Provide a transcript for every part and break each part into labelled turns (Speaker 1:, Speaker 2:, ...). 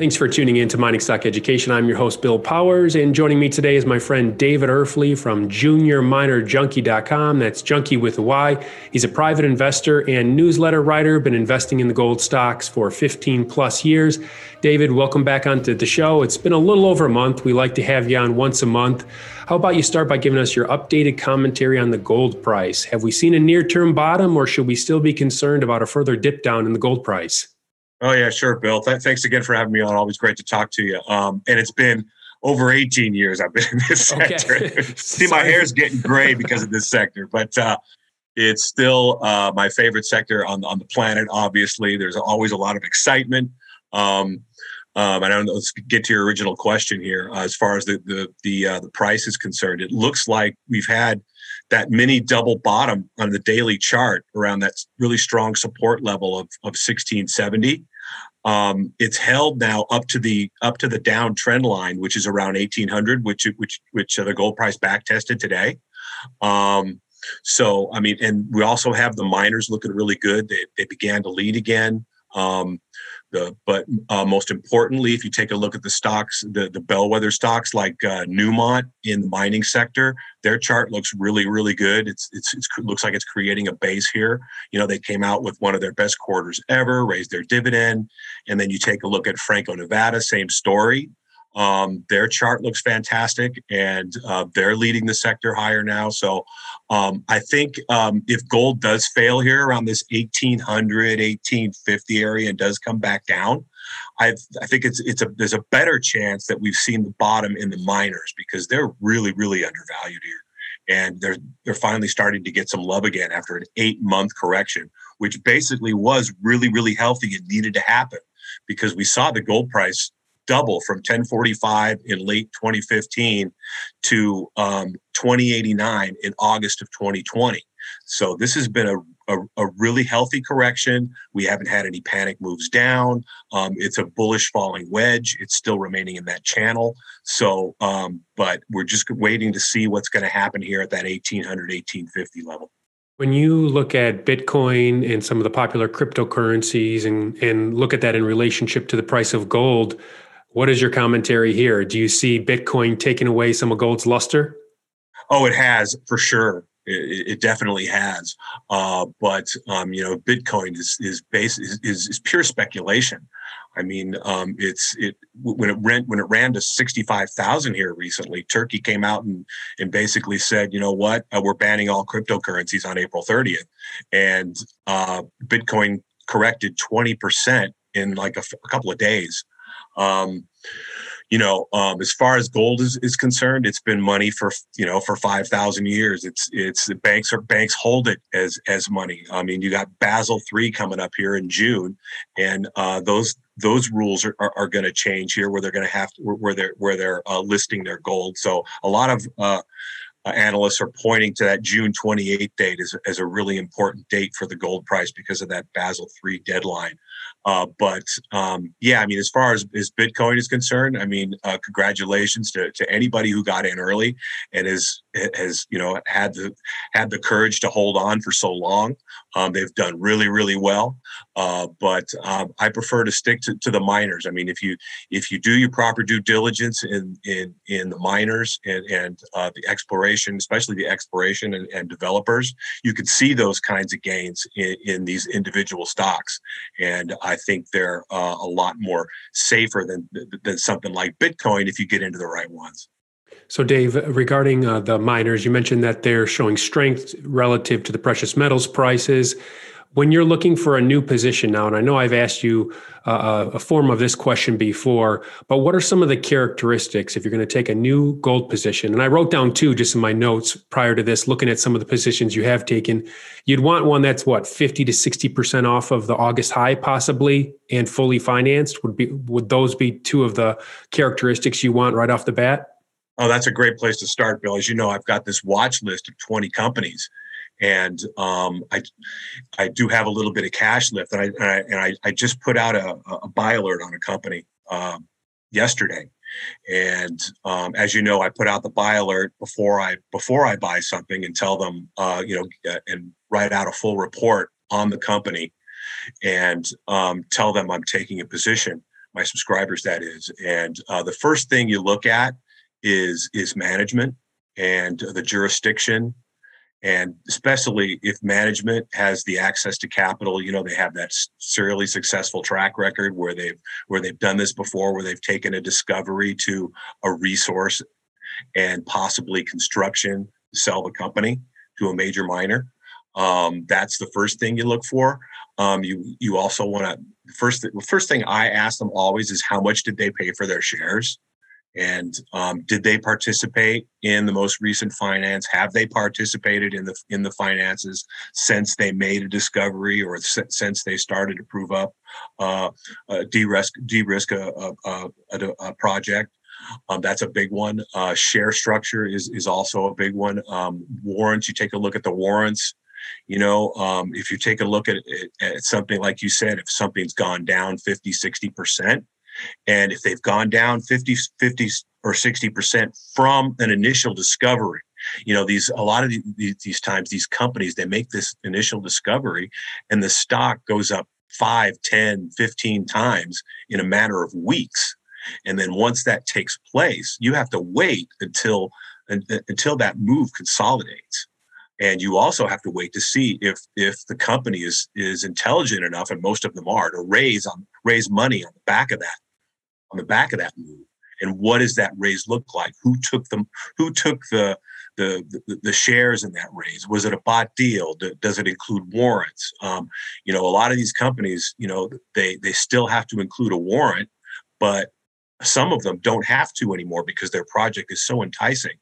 Speaker 1: Thanks for tuning in to Mining Stock Education. I'm your host, Bill Powers, and joining me today is my friend David Erfle from JuniorMinerJunkie.com. That's Junkie with a Y. He's a private investor and newsletter writer, been investing in the gold stocks for 15 plus years. David, welcome back onto the show. It's been a little over a month. We like to have you on once a month. How about you start by giving us your updated commentary on the gold price? Have we seen a near term bottom, or should we still be concerned about a further dip down in the gold price?
Speaker 2: Oh yeah, sure, Bill. Th- thanks again for having me on. Always great to talk to you. Um, and it's been over 18 years I've been in this sector. Okay. See, my hair's getting gray because of this sector, but uh, it's still uh, my favorite sector on on the planet. Obviously, there's always a lot of excitement. Um, um, I don't know. Let's get to your original question here. Uh, as far as the the the, uh, the price is concerned, it looks like we've had that mini double bottom on the daily chart around that really strong support level of, of 1670 um, it's held now up to the up to the down trend line, which is around 1800, which which which uh, the gold price back tested today. Um, so I mean, and we also have the miners looking really good. They they began to lead again. Um, the, but uh, most importantly, if you take a look at the stocks, the, the bellwether stocks like uh, Newmont in the mining sector, their chart looks really, really good. It's, it's, it's looks like it's creating a base here. You know, they came out with one of their best quarters ever, raised their dividend, and then you take a look at Franco Nevada, same story. Um, their chart looks fantastic, and uh, they're leading the sector higher now. So um, I think um, if gold does fail here around this 1800, 1850 area and does come back down, I, I think it's it's a there's a better chance that we've seen the bottom in the miners because they're really really undervalued here, and they're they're finally starting to get some love again after an eight month correction, which basically was really really healthy and needed to happen because we saw the gold price double from 1045 in late 2015 to um, 2089 in August of 2020. So this has been a, a, a, really healthy correction. We haven't had any panic moves down. Um, it's a bullish falling wedge. It's still remaining in that channel. So, um, but we're just waiting to see what's going to happen here at that 1800, 1850 level.
Speaker 1: When you look at Bitcoin and some of the popular cryptocurrencies and, and look at that in relationship to the price of gold, what is your commentary here? Do you see Bitcoin taking away some of gold's luster?
Speaker 2: Oh, it has for sure. It, it definitely has. Uh, but um, you know, Bitcoin is is base is, is, is pure speculation. I mean, um, it's it when it ran when it ran to sixty five thousand here recently. Turkey came out and and basically said, you know what, uh, we're banning all cryptocurrencies on April thirtieth, and uh, Bitcoin corrected twenty percent in like a, a couple of days. Um, you know, um, as far as gold is, is concerned, it's been money for you know for five thousand years. It's it's the banks are banks hold it as as money. I mean, you got Basel three coming up here in June, and uh, those those rules are, are, are going to change here, where they're going to have to, where they're where they're uh, listing their gold. So a lot of uh, uh, analysts are pointing to that June 28th date as, as a really important date for the gold price because of that Basel three deadline. Uh, but um, yeah, I mean, as far as, as Bitcoin is concerned, I mean, uh, congratulations to, to anybody who got in early and has has you know had the had the courage to hold on for so long. Um, they've done really really well. Uh, but um, I prefer to stick to, to the miners. I mean, if you if you do your proper due diligence in in in the miners and and uh, the exploration, especially the exploration and, and, developers, you can see those kinds of gains in, in these individual stocks. And I think they're uh, a lot more safer than than something like Bitcoin if you get into the right ones.
Speaker 1: So, Dave, regarding uh, the miners, you mentioned that they're showing strength relative to the precious metals prices. When you're looking for a new position now, and I know I've asked you uh, a form of this question before, but what are some of the characteristics if you're going to take a new gold position? And I wrote down two just in my notes prior to this, looking at some of the positions you have taken. You'd want one that's what 50 to 60 percent off of the August high, possibly, and fully financed. Would be would those be two of the characteristics you want right off the bat?
Speaker 2: Oh, that's a great place to start, Bill. As you know, I've got this watch list of 20 companies and um, I, I do have a little bit of cash left, and I and I, and I, I just put out a, a buy alert on a company um, yesterday, And um, as you know, I put out the buy alert before I before I buy something and tell them, uh, you know, uh, and write out a full report on the company and um, tell them I'm taking a position. My subscribers, that is. And uh, the first thing you look at is is management and the jurisdiction and especially if management has the access to capital you know they have that serially successful track record where they've where they've done this before where they've taken a discovery to a resource and possibly construction sell the company to a major miner. Um, that's the first thing you look for. Um, you you also want to first first thing i ask them always is how much did they pay for their shares and um, did they participate in the most recent finance? Have they participated in the in the finances since they made a discovery or since they started to prove up uh, uh, de-risk de-risk a, a, a, a project? Um, that's a big one. Uh, share structure is is also a big one. Um, warrants you take a look at the warrants. You know um, if you take a look at, at something like you said if something's gone down 50 60 percent and if they've gone down 50, 50 or 60% from an initial discovery, you know, these, a lot of these, these times, these companies, they make this initial discovery and the stock goes up 5, 10, 15 times in a matter of weeks. And then once that takes place, you have to wait until until that move consolidates and you also have to wait to see if if the company is is intelligent enough and most of them are to raise on raise money on the back of that on the back of that move? And what does that raise look like? Who took them who took the the, the, the shares in that raise? Was it a bought deal? Does it include warrants? Um, you know a lot of these companies you know they they still have to include a warrant but some of them don't have to anymore because their project is so enticing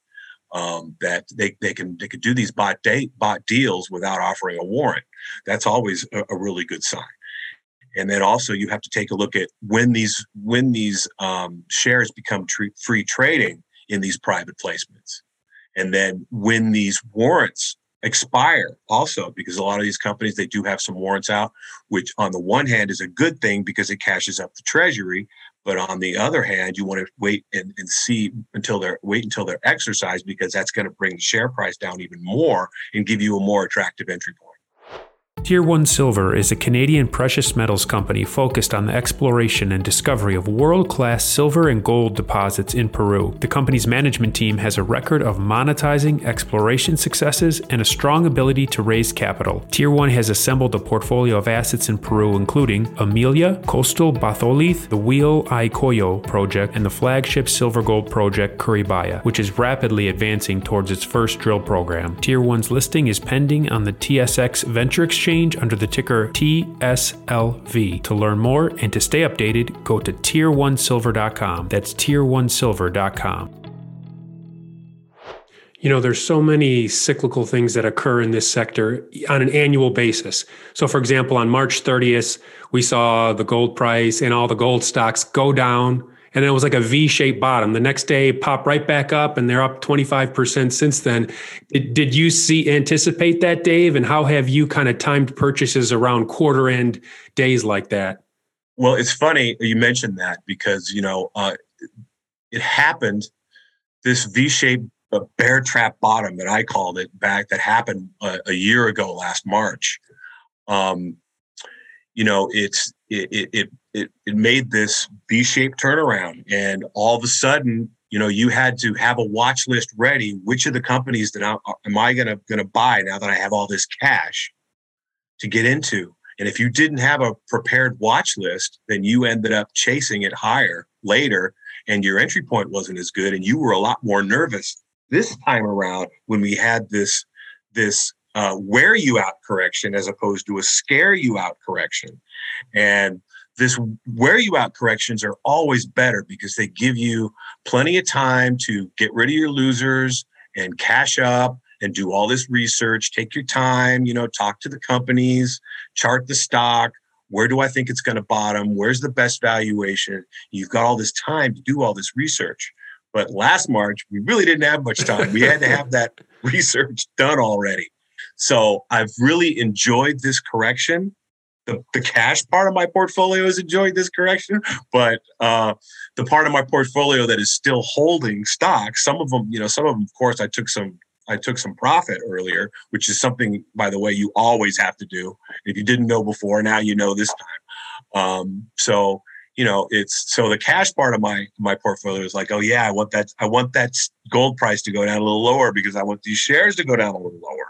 Speaker 2: um, that they, they can they could do these bot date bot deals without offering a warrant. That's always a, a, really good sign. And then also you have to take a look at when these when these um, shares become tr- free trading in these private placements, and then when these warrants expire also because a lot of these companies they do have some warrants out which on the one hand is a good thing because it cashes up the treasury but on the other hand, you want to wait and, and see until they're wait until they're exercised because that's going to bring the share price down even more and give you a more attractive entry point.
Speaker 3: Tier 1 Silver is a Canadian precious metals company focused on the exploration and discovery of world class silver and gold deposits in Peru. The company's management team has a record of monetizing exploration successes and a strong ability to raise capital. Tier 1 has assembled a portfolio of assets in Peru, including Amelia, Coastal Batholith, the Huilacollo project, and the flagship silver gold project Curibaya, which is rapidly advancing towards its first drill program. Tier 1's listing is pending on the TSX Venture Exchange exchange under the ticker TSLV. To learn more and to stay updated, go to tier1silver.com. That's tier1silver.com.
Speaker 1: You know, there's so many cyclical things that occur in this sector on an annual basis. So, for example, on March 30th, we saw the gold price and all the gold stocks go down and it was like a V-shaped bottom. The next day, pop right back up, and they're up 25% since then. Did, did you see anticipate that, Dave? And how have you kind of timed purchases around quarter end days like that?
Speaker 2: Well, it's funny you mentioned that because you know uh, it happened. This V-shaped uh, bear trap bottom that I called it back that happened a, a year ago last March. Um, you know, it's it, it it it made this V-shaped turnaround, and all of a sudden, you know, you had to have a watch list ready. Which of the companies that I, am I gonna gonna buy now that I have all this cash to get into? And if you didn't have a prepared watch list, then you ended up chasing it higher later, and your entry point wasn't as good, and you were a lot more nervous this time around when we had this this uh, wear you out correction as opposed to a scare you out correction. And this wear you out corrections are always better because they give you plenty of time to get rid of your losers and cash up and do all this research. Take your time you know talk to the companies chart the stock. Where do i think it's going to bottom? Where's the best valuation? You've got all this time to do all this research. But last march we really didn't have much time. We had to have that research done already. So i've really enjoyed this correction the, the cash part of my portfolio is enjoying this correction, but uh, the part of my portfolio that is still holding stocks, some of them, you know, some of them, of course, I took some I took some profit earlier, which is something, by the way, you always have to do. If you didn't know before, now you know this time. Um, so you know, it's so the cash part of my my portfolio is like, oh yeah, I want that I want that gold price to go down a little lower because I want these shares to go down a little lower.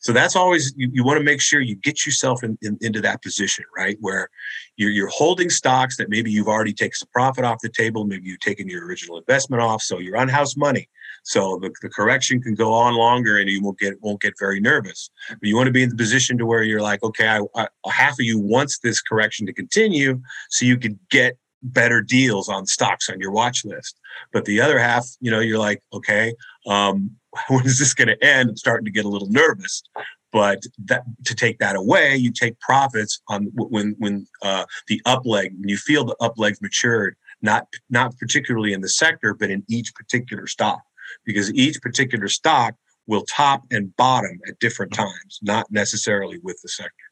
Speaker 2: So that's always you, you want to make sure you get yourself in, in, into that position, right? Where you're, you're holding stocks that maybe you've already taken some profit off the table, maybe you've taken your original investment off, so you're on house money. So the, the correction can go on longer, and you won't get won't get very nervous. But you want to be in the position to where you're like, okay, I, I, half of you wants this correction to continue, so you could get better deals on stocks on your watch list. But the other half, you know, you're like, okay, um, when is this going to end? I'm starting to get a little nervous. But that, to take that away, you take profits on when when uh, the up leg when you feel the up legs matured, not not particularly in the sector, but in each particular stock, because each particular stock will top and bottom at different times, not necessarily with the sector.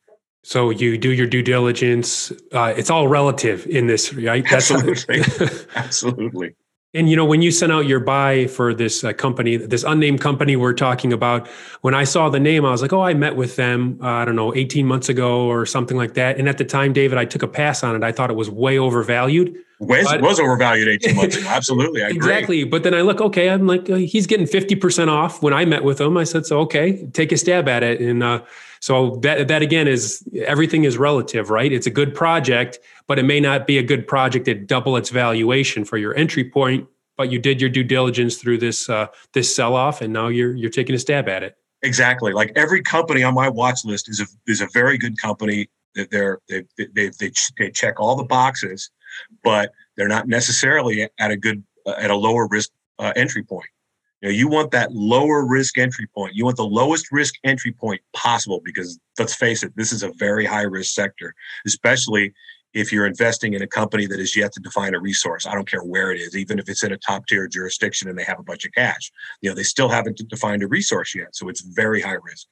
Speaker 1: So you do your due diligence. Uh, it's all relative in this, right?
Speaker 2: That's Absolutely. Absolutely.
Speaker 1: And you know, when you sent out your buy for this uh, company, this unnamed company we're talking about, when I saw the name, I was like, "Oh, I met with them. Uh, I don't know, eighteen months ago or something like that." And at the time, David, I took a pass on it. I thought it was way overvalued.
Speaker 2: Was, but, was overvalued eighteen months ago. Absolutely, I
Speaker 1: exactly. But then I look, okay, I'm like, uh, he's getting fifty percent off. When I met with him, I said, "So okay, take a stab at it." And uh, so that that again is everything is relative, right? It's a good project, but it may not be a good project at double its valuation for your entry point. But you did your due diligence through this uh, this sell off, and now you're you're taking a stab at it.
Speaker 2: Exactly. Like every company on my watch list is a is a very good company. They're they they they, they check all the boxes, but they're not necessarily at a good uh, at a lower risk uh, entry point. You know, you want that lower risk entry point. You want the lowest risk entry point possible because let's face it, this is a very high risk sector, especially if you're investing in a company that is yet to define a resource. I don't care where it is, even if it's in a top tier jurisdiction and they have a bunch of cash. You know, they still haven't defined a resource yet. So it's very high risk.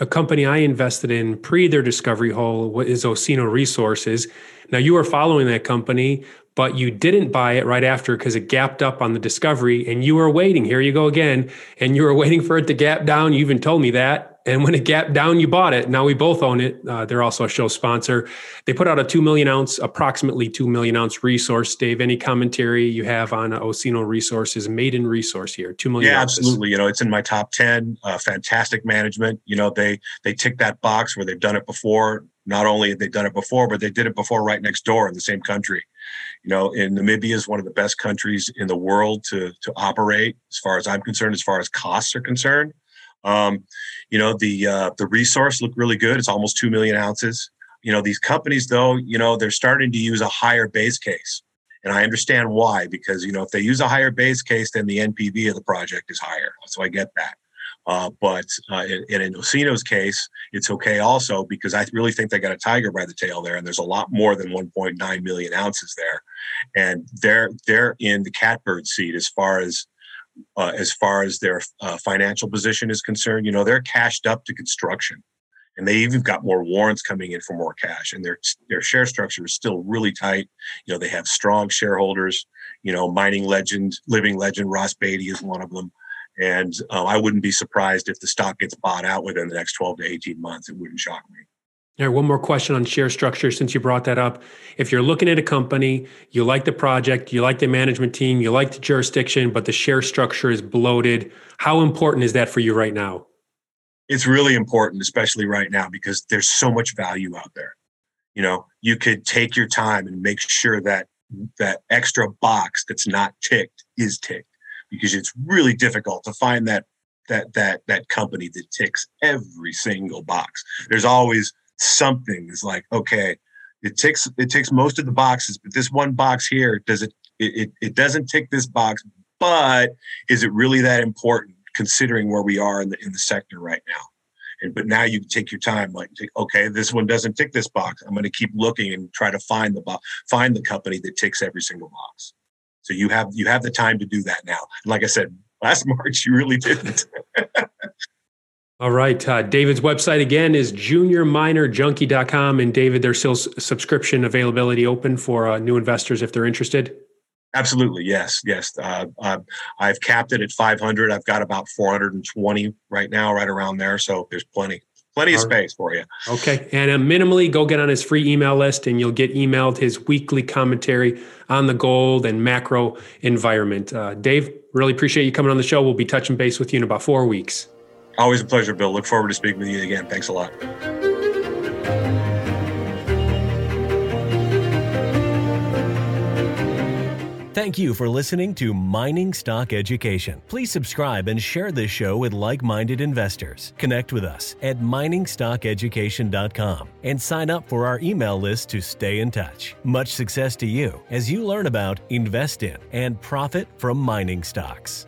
Speaker 1: A company I invested in pre their discovery hole is Osino Resources. Now you are following that company but you didn't buy it right after because it gapped up on the discovery and you were waiting. Here you go again. And you were waiting for it to gap down. You even told me that. And when it gapped down, you bought it. Now we both own it. Uh, they're also a show sponsor. They put out a 2 million ounce, approximately 2 million ounce resource. Dave, any commentary you have on uh, Osino Resources, maiden resource here? 2 million
Speaker 2: Yeah,
Speaker 1: ounces.
Speaker 2: absolutely. You know, it's in my top 10. Uh, fantastic management. You know, they they tick that box where they've done it before. Not only have they done it before, but they did it before right next door in the same country. You know, and Namibia is one of the best countries in the world to to operate, as far as I'm concerned, as far as costs are concerned. Um, you know, the uh, the resource looked really good. It's almost two million ounces. You know, these companies, though, you know, they're starting to use a higher base case. And I understand why, because you know, if they use a higher base case, then the NPV of the project is higher. So I get that. Uh, but uh, in, in Osino's case, it's okay also because I really think they got a tiger by the tail there, and there's a lot more than 1.9 million ounces there, and they're they're in the catbird seat as far as uh, as far as their uh, financial position is concerned. You know, they're cashed up to construction, and they even got more warrants coming in for more cash, and their their share structure is still really tight. You know, they have strong shareholders. You know, mining legend, living legend Ross Beaty is one of them. And uh, I wouldn't be surprised if the stock gets bought out within the next 12 to 18 months. It wouldn't shock me.
Speaker 1: There, one more question on share structure since you brought that up. If you're looking at a company, you like the project, you like the management team, you like the jurisdiction, but the share structure is bloated, how important is that for you right now?
Speaker 2: It's really important, especially right now, because there's so much value out there. You know, you could take your time and make sure that that extra box that's not ticked is ticked because it's really difficult to find that that that that company that ticks every single box. There's always something is like, okay, it takes it takes most of the boxes, but this one box here does it it, it doesn't tick this box, but is it really that important considering where we are in the in the sector right now? And but now you can take your time, like okay, this one doesn't tick this box. I'm going to keep looking and try to find the box find the company that ticks every single box. So you have you have the time to do that now. And like I said, last March you really didn't.
Speaker 4: All right. Uh, David's website again is juniorminerjunkie.com. And David, there's still subscription availability open for uh, new investors if they're interested.
Speaker 5: Absolutely. Yes. Yes. Uh, uh, I've capped it at 500. I've got about 420 right now, right around there. So there's plenty, plenty of space for you.
Speaker 4: Okay. And uh, minimally go get on his free email list and you'll get emailed his weekly commentary on the gold and macro environment. Uh, Dave, really appreciate you coming on the show. We'll be touching base with you in about four weeks.
Speaker 5: Always a pleasure, Bill. Look forward to speaking with you again. Thanks a lot.
Speaker 6: Thank you for listening to Mining Stock Education. Please subscribe and share this show with like minded investors. Connect with us at miningstockeducation.com and sign up for our email list to stay in touch. Much success to you as you learn about, invest in, and profit from mining stocks.